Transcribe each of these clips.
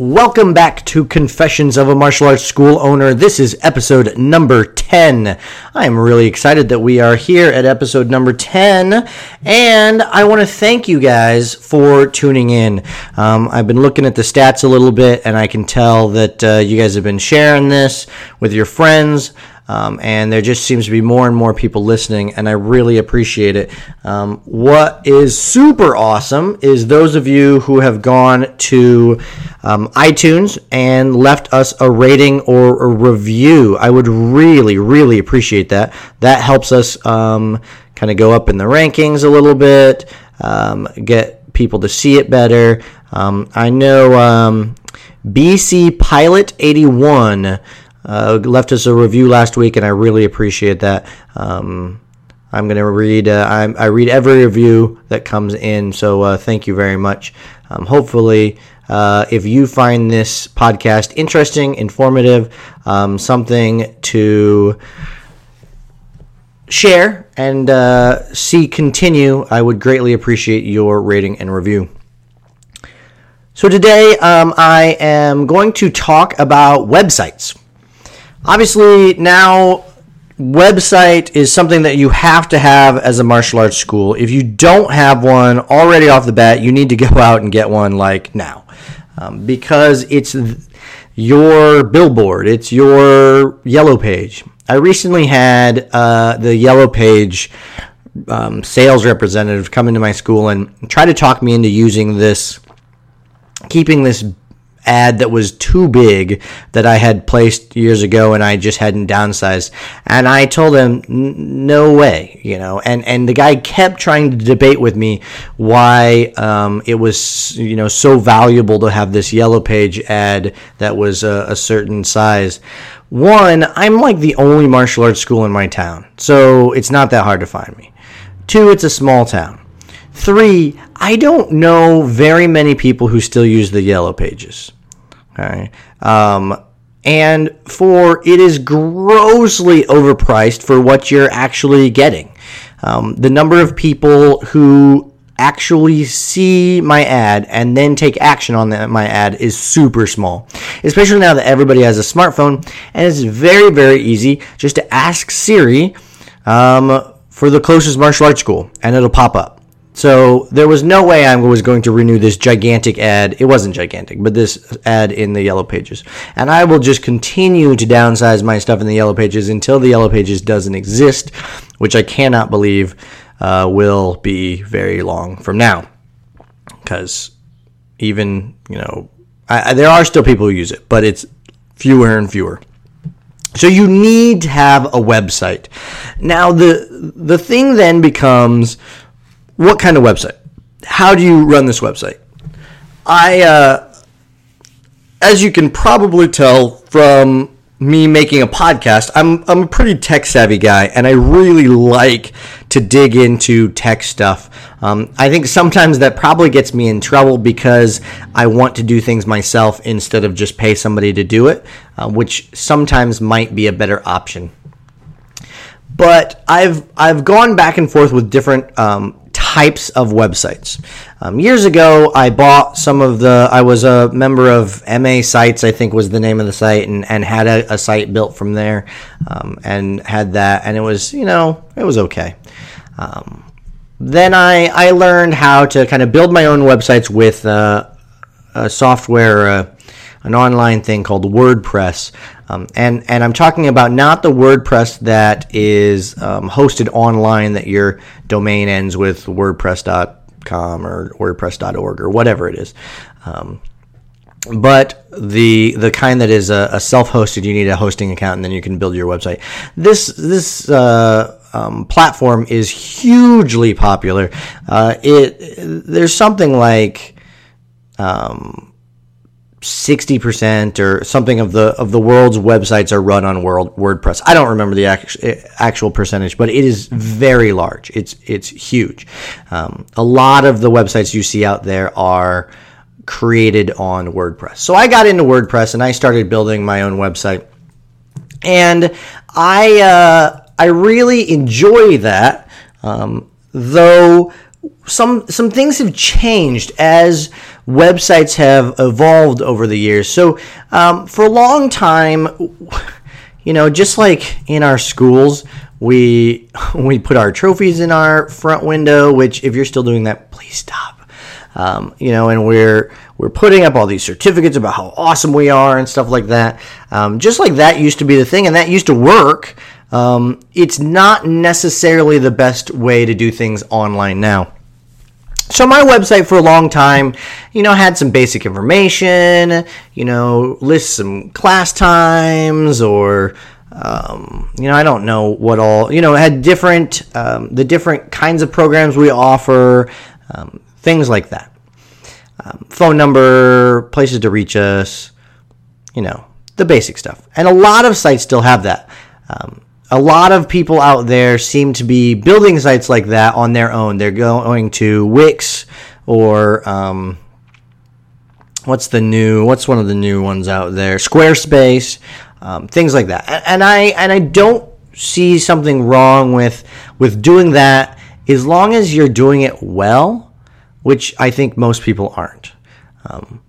Welcome back to Confessions of a Martial Arts School Owner. This is episode number 10. I'm really excited that we are here at episode number 10, and I want to thank you guys for tuning in. Um, I've been looking at the stats a little bit, and I can tell that uh, you guys have been sharing this with your friends. Um, and there just seems to be more and more people listening, and I really appreciate it. Um, what is super awesome is those of you who have gone to um, iTunes and left us a rating or a review. I would really, really appreciate that. That helps us um, kind of go up in the rankings a little bit, um, get people to see it better. Um, I know BC Pilot 81 uh, left us a review last week, and I really appreciate that. Um, I'm going to read. Uh, I, read every review that comes in, so uh, thank you very much. Um, hopefully, uh, if you find this podcast interesting, informative, um, something to share and uh, see continue, I would greatly appreciate your rating and review. So today, um, I am going to talk about websites obviously now website is something that you have to have as a martial arts school. If you don't have one already off the bat, you need to go out and get one like now. Um, because it's your billboard, it's your yellow page. I recently had uh, the yellow page um, sales representative come into my school and try to talk me into using this, keeping this ad that was too big that I had placed years ago and I just hadn't downsized. And I told him, no way, you know. And and the guy kept trying to debate with me why um, it was you know so valuable to have this yellow page ad that was a, a certain size. One, I'm like the only martial arts school in my town, so it's not that hard to find me. Two, it's a small town. Three, I don't know very many people who still use the yellow pages. Okay. Um, and four, it is grossly overpriced for what you're actually getting. Um, the number of people who actually see my ad and then take action on the, my ad is super small. Especially now that everybody has a smartphone, and it's very, very easy just to ask Siri um, for the closest martial arts school, and it'll pop up. So there was no way I was going to renew this gigantic ad. It wasn't gigantic, but this ad in the Yellow Pages. And I will just continue to downsize my stuff in the Yellow Pages until the Yellow Pages doesn't exist, which I cannot believe uh, will be very long from now. Because even, you know, I, I, there are still people who use it, but it's fewer and fewer. So you need to have a website. Now the the thing then becomes what kind of website? How do you run this website? I, uh, as you can probably tell from me making a podcast, I'm I'm a pretty tech savvy guy, and I really like to dig into tech stuff. Um, I think sometimes that probably gets me in trouble because I want to do things myself instead of just pay somebody to do it, uh, which sometimes might be a better option. But I've I've gone back and forth with different um, types of websites. Um, years ago, I bought some of the. I was a member of MA Sites, I think was the name of the site, and, and had a, a site built from there, um, and had that, and it was you know it was okay. Um, then I I learned how to kind of build my own websites with uh, a software. Uh, an online thing called WordPress. Um, and, and I'm talking about not the WordPress that is um, hosted online that your domain ends with WordPress.com or WordPress.org or whatever it is. Um, but the the kind that is a, a, self-hosted, you need a hosting account and then you can build your website. This this uh, um, platform is hugely popular. Uh, it there's something like um, 60% or something of the of the world's websites are run on world WordPress. I don't remember the actual, actual percentage, but it is very large. It's it's huge. Um, a lot of the websites you see out there are created on WordPress. So I got into WordPress and I started building my own website, and I uh, I really enjoy that. Um, though some some things have changed as websites have evolved over the years. So um, for a long time, you know, just like in our schools, we we put our trophies in our front window. Which, if you're still doing that, please stop. Um, you know, and we're we're putting up all these certificates about how awesome we are and stuff like that. Um, just like that used to be the thing, and that used to work. Um, it's not necessarily the best way to do things online now. So my website for a long time, you know, had some basic information, you know, lists some class times or um, you know, I don't know what all, you know, had different, um, the different kinds of programs we offer, um, things like that. Um, phone number, places to reach us, you know, the basic stuff. And a lot of sites still have that. A lot of people out there seem to be building sites like that on their own. They're going to Wix or um, what's the new? What's one of the new ones out there? Squarespace, um, things like that. And, and I and I don't see something wrong with with doing that as long as you're doing it well, which I think most people aren't. Um,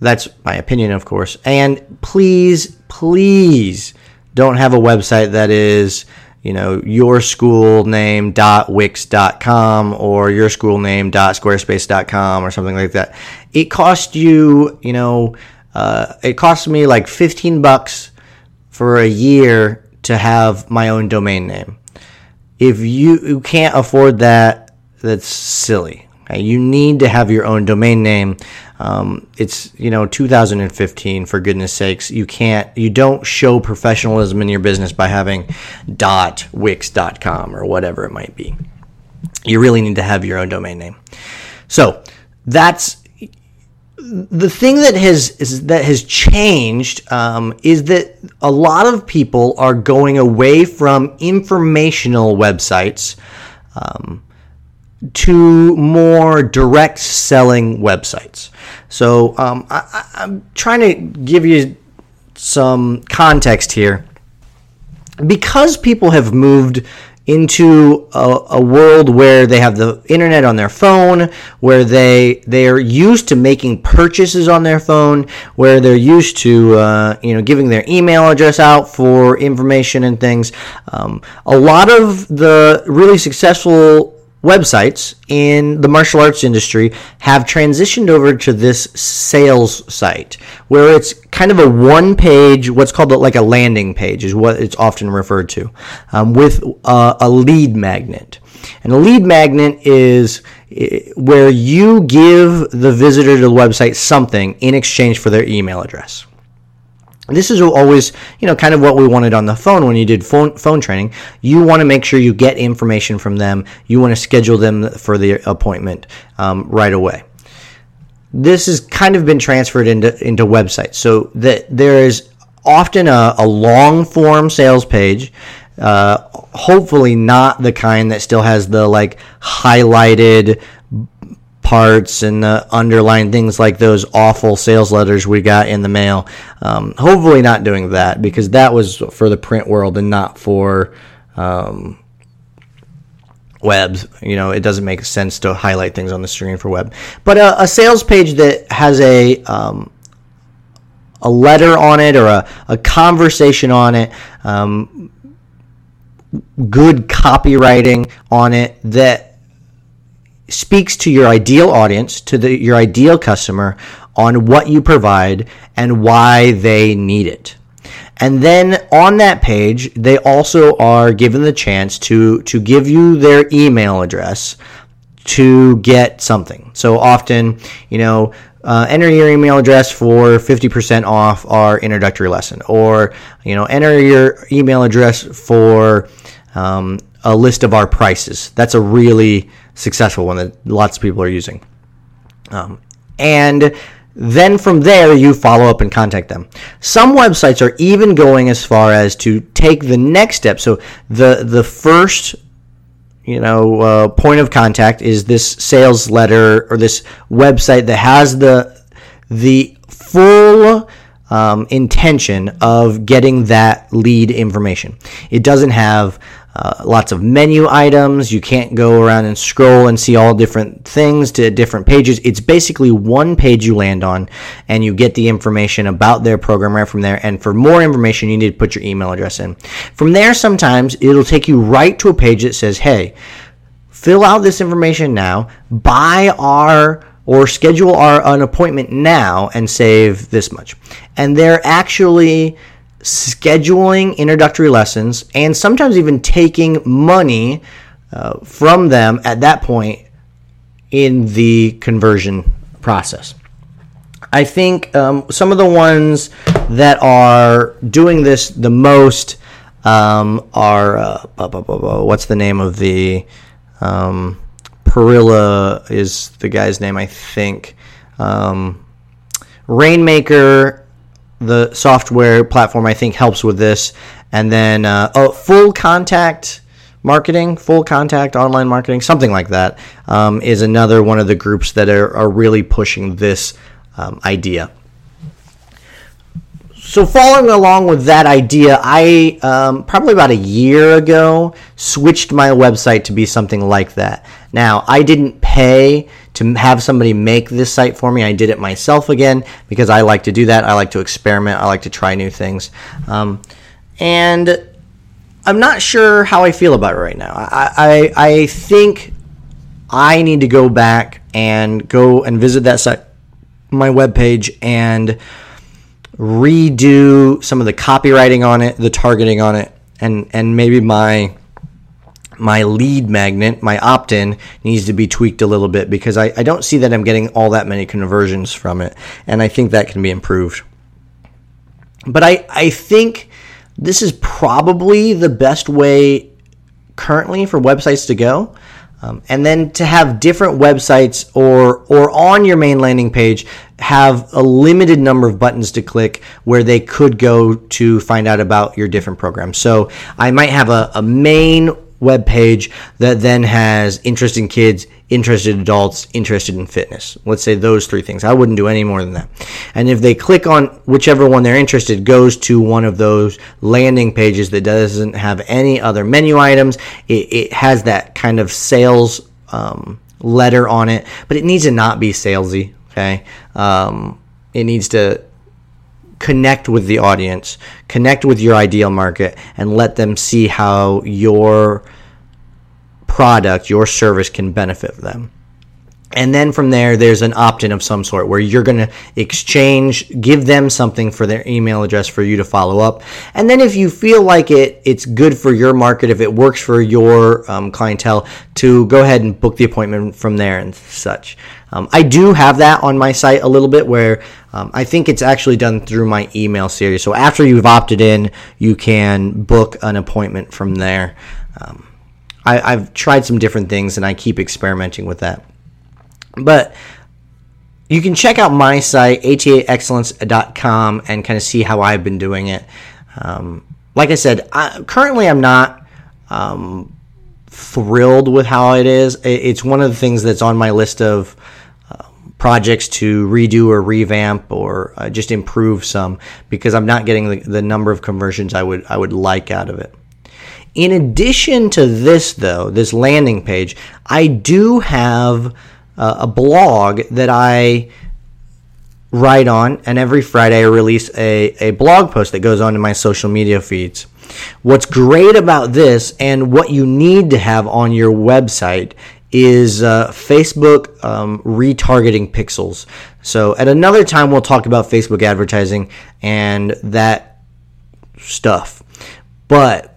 that's my opinion, of course. And please, please don't have a website that is you know your school name dot wix dot com or your school name dot squarespace dot com or something like that it cost you you know uh, it cost me like 15 bucks for a year to have my own domain name if you, you can't afford that that's silly? You need to have your own domain name um, it's you know 2015 for goodness sakes. You can't you don't show professionalism in your business by having dot .wix.com or whatever it might be. You really need to have your own domain name. So that's the thing that has is, that has changed um, is that a lot of people are going away from informational websites. Um, to more direct selling websites. So um, I, I'm trying to give you some context here. Because people have moved into a, a, world where they have the internet on their phone, where they they are used to making purchases on their phone, where they're used to uh, you know giving their email address out for information and things. Um, a lot of the really successful websites in the martial arts industry have transitioned over to this sales site where it's kind of a one page what's called like a landing page is what it's often referred to um, with uh, a lead magnet. And a lead magnet is eh, where you give the visitor to the website something in exchange for their email address this is always, you know, kind of what we wanted on the phone when you did phone phone training. You want to make sure you get information from them. You want to schedule them for the appointment um, right away. This has kind of been transferred into into websites, so that there is often a, a long form sales page. Uh, hopefully, not the kind that still has the like highlighted parts and the underlying things like those awful sales letters we got in the mail. Um, hopefully, not doing that because that was for the print world and not for um, webs. You know, it doesn't make sense to highlight things on the screen for web. But a, a sales page that has a um, a letter on it or a, a conversation on it, um, good copywriting on it that speaks to your ideal audience, to the, your ideal customer on what you provide and why they need it. And then on that page, they also are given the chance to, to give you their email address to get something. So often, you know, uh, enter your email address for 50% off our introductory lesson, or, you know, enter your email address for um, a list of our prices. That's a really successful one that lots of people are using. Um, and then from there you follow up and contact them. Some websites are even going as far as to take the next step. So the the first you know uh, point of contact is this sales letter or this website that has the the full um, intention of getting that lead information. It doesn't have uh, lots of menu items. You can't go around and scroll and see all different things to different pages. It's basically one page you land on, and you get the information about their program right from there. And for more information, you need to put your email address in. From there, sometimes it'll take you right to a page that says, "Hey, fill out this information now. Buy our." Or schedule our an appointment now and save this much. And they're actually scheduling introductory lessons, and sometimes even taking money uh, from them at that point in the conversion process. I think um, some of the ones that are doing this the most um, are uh, what's the name of the um, Parrella is the guy's name I think. Um, Rainmaker the software platform I think helps with this. And then uh, oh, full contact marketing, full contact online marketing, something like that, um, is another one of the groups that are, are really pushing this um, idea. So, following along with that idea, I um, probably about a year ago switched my website to be something like that. Now, I didn't pay to have somebody make this site for me. I did it myself again because I like to do that. I like to experiment. I like to try new things. Um, and I'm not sure how I feel about it right now. I, I, I think I need to go back and go and visit that site, my webpage, and redo some of the copywriting on it, the targeting on it, and and maybe my my lead magnet, my opt in, needs to be tweaked a little bit because I, I don't see that I'm getting all that many conversions from it. And I think that can be improved. But I, I think this is probably the best way currently for websites to go. Um, and then to have different websites or or on your main landing page have a limited number of buttons to click where they could go to find out about your different programs. So I might have a, a main web page that then has interested in kids, interested adults, interested in fitness. Let's say those three things. I wouldn't do any more than that. And if they click on whichever one they're interested, goes to one of those landing pages that doesn't have any other menu items. It, it has that kind of sales um, letter on it, but it needs to not be salesy. Okay, um, it needs to connect with the audience, connect with your ideal market, and let them see how your product, your service can benefit them. And then from there, there's an opt in of some sort where you're going to exchange, give them something for their email address for you to follow up. And then if you feel like it, it's good for your market, if it works for your um, clientele, to go ahead and book the appointment from there and such. Um, I do have that on my site a little bit where um, I think it's actually done through my email series. So after you've opted in, you can book an appointment from there. Um, I, I've tried some different things and I keep experimenting with that. But you can check out my site, ataexcellence.com, and kind of see how I've been doing it. Um, like I said, I, currently I'm not um, thrilled with how it is. It's one of the things that's on my list of uh, projects to redo or revamp or uh, just improve some because I'm not getting the, the number of conversions I would I would like out of it. In addition to this, though, this landing page, I do have uh, a blog that I write on, and every Friday I release a, a blog post that goes on to my social media feeds. What's great about this and what you need to have on your website is uh, Facebook um, retargeting pixels. So, at another time, we'll talk about Facebook advertising and that stuff. But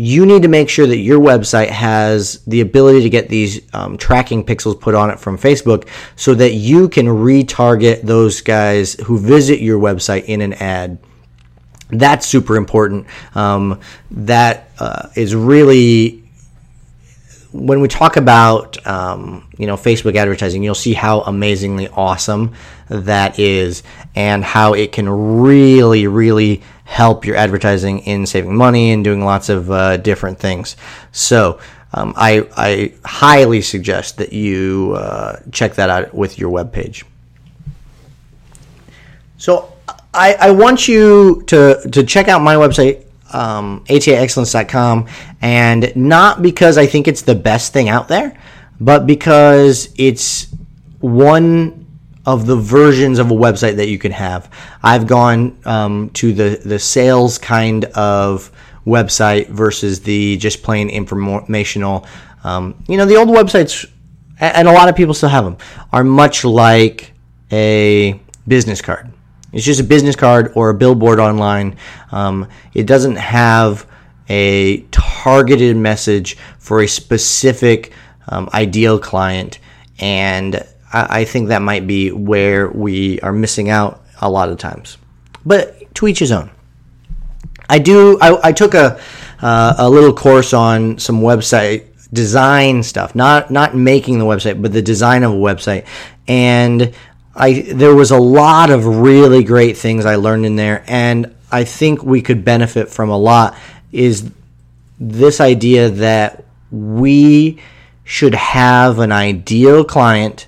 you need to make sure that your website has the ability to get these um, tracking pixels put on it from Facebook so that you can retarget those guys who visit your website in an ad. That's super important. Um, that uh, is really when we talk about um, you know Facebook advertising, you'll see how amazingly awesome that is, and how it can really, really help your advertising in saving money and doing lots of uh, different things. So. Um, I, I highly suggest that you uh, check that out with your web page. So I, I want you to, to check out my website, um, ataexcellence.com, and not because I think it's the best thing out there, but because it's one of the versions of a website that you can have. I've gone um, to the, the sales kind of website versus the just plain informational. Um, you know, the old websites, and a lot of people still have them, are much like a business card. It's just a business card or a billboard online. Um, it doesn't have a targeted message for a specific um, ideal client, and I, I, think that might be where we are missing out a lot of times. But to each his own. I do. I, I took a uh, a little course on some website design stuff, not not making the website, but the design of a website, and I there was a lot of really great things I learned in there, and I think we could benefit from a lot. Is this idea that we should have an ideal client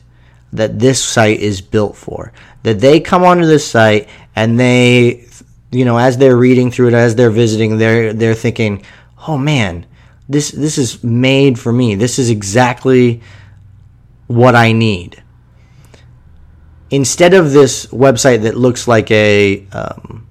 that this site is built for. That they come onto this site and they, you know, as they're reading through it, as they're visiting, they're they're thinking, "Oh man, this this is made for me. This is exactly what I need." instead of this website that looks like a um,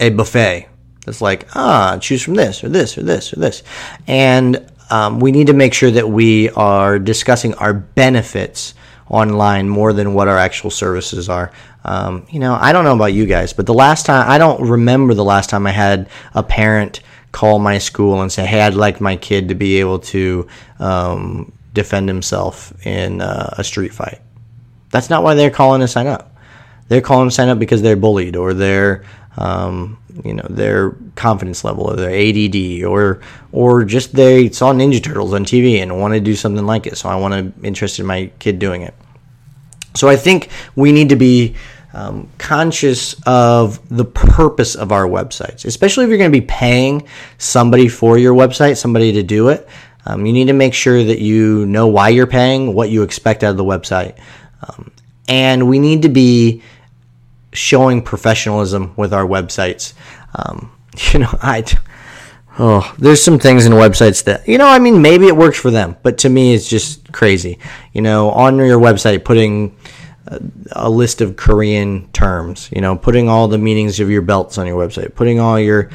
a buffet it's like ah choose from this or this or this or this and um, we need to make sure that we are discussing our benefits online more than what our actual services are um, you know i don't know about you guys but the last time i don't remember the last time i had a parent call my school and say hey i'd like my kid to be able to um, defend himself in uh, a street fight that's not why they're calling to sign up. They're calling to sign up because they're bullied or their, um, you know, their confidence level or their ADD or or just they saw Ninja Turtles on TV and want to do something like it. So I want to interested in my kid doing it. So I think we need to be um, conscious of the purpose of our websites, especially if you're going to be paying somebody for your website, somebody to do it. Um, you need to make sure that you know why you're paying, what you expect out of the website. Um, and we need to be showing professionalism with our websites. Um, you know, I. Oh, there's some things in websites that, you know, I mean, maybe it works for them, but to me, it's just crazy. You know, on your website, putting a, a list of Korean terms, you know, putting all the meanings of your belts on your website, putting all your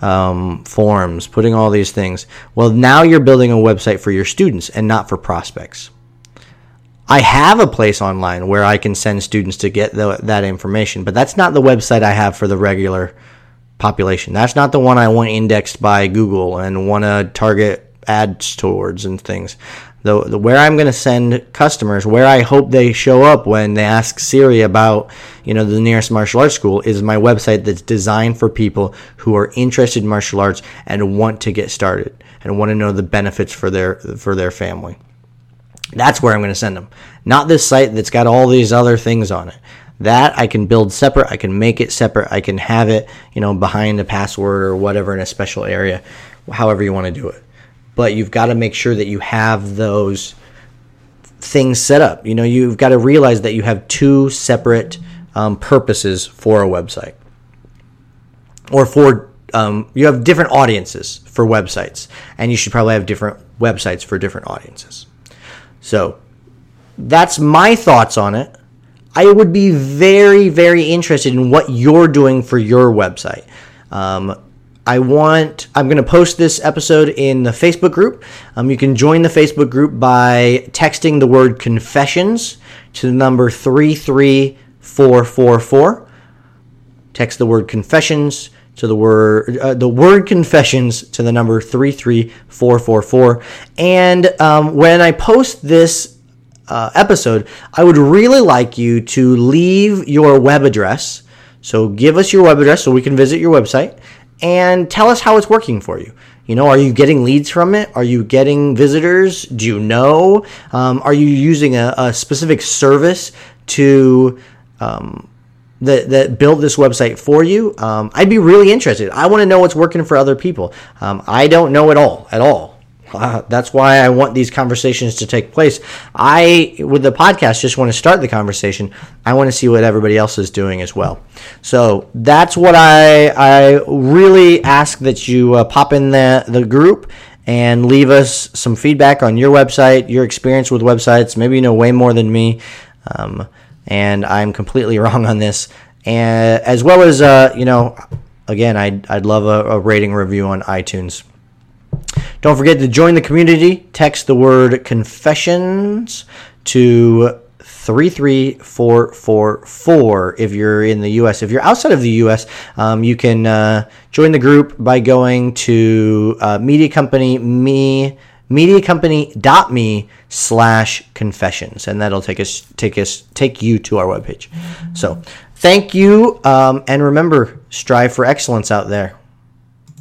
um, forms, putting all these things. Well, now you're building a website for your students and not for prospects. I have a place online where I can send students to get the, that information, but that's not the website I have for the regular population. That's not the one I want indexed by Google and want to target ads towards and things. The, the where I'm going to send customers, where I hope they show up when they ask Siri about, you know, the nearest martial arts school is my website that's designed for people who are interested in martial arts and want to get started and want to know the benefits for their for their family. That's where I'm going to send them. Not this site that's got all these other things on it. That I can build separate. I can make it separate. I can have it, you know, behind a password or whatever in a special area, however you want to do it. But you've got to make sure that you have those things set up. You know, you've got to realize that you have two separate um, purposes for a website, or for um, you have different audiences for websites, and you should probably have different websites for different audiences. So that's my thoughts on it. I would be very, very interested in what you're doing for your website. Um, I want, I'm going to post this episode in the Facebook group. Um, you can join the Facebook group by texting the word confessions to the number 33444. Text the word confessions to the word uh, the word confessions to the number 33444 and um, when i post this uh, episode i would really like you to leave your web address so give us your web address so we can visit your website and tell us how it's working for you You know, are you getting leads from it? Are you getting visitors? Do you know? Um, are you using a, a specific service to um, that, that build this website for you? Um, I'd be really interested. I want to know what's working for other people. Um, I don't know it all at all. Uh, that's why I want these conversations to take place. I, with the podcast, just want to start the conversation. I want to see what everybody else is doing as well. So that's what I I really ask that you uh, pop in the the group and leave us some feedback on your website, your experience with websites. Maybe you know way more than me, um, and I'm completely wrong on this. And as well as uh, you know, again, I'd I'd love a, a rating review on iTunes. Don't forget to join the community. Text the word confessions to 33444 if you're in the US. If you're outside of the US, um, you can uh, join the group by going to uh, media company me mediacompany.me slash confessions and that'll take us take us take you to our webpage. So thank you um, and remember strive for excellence out there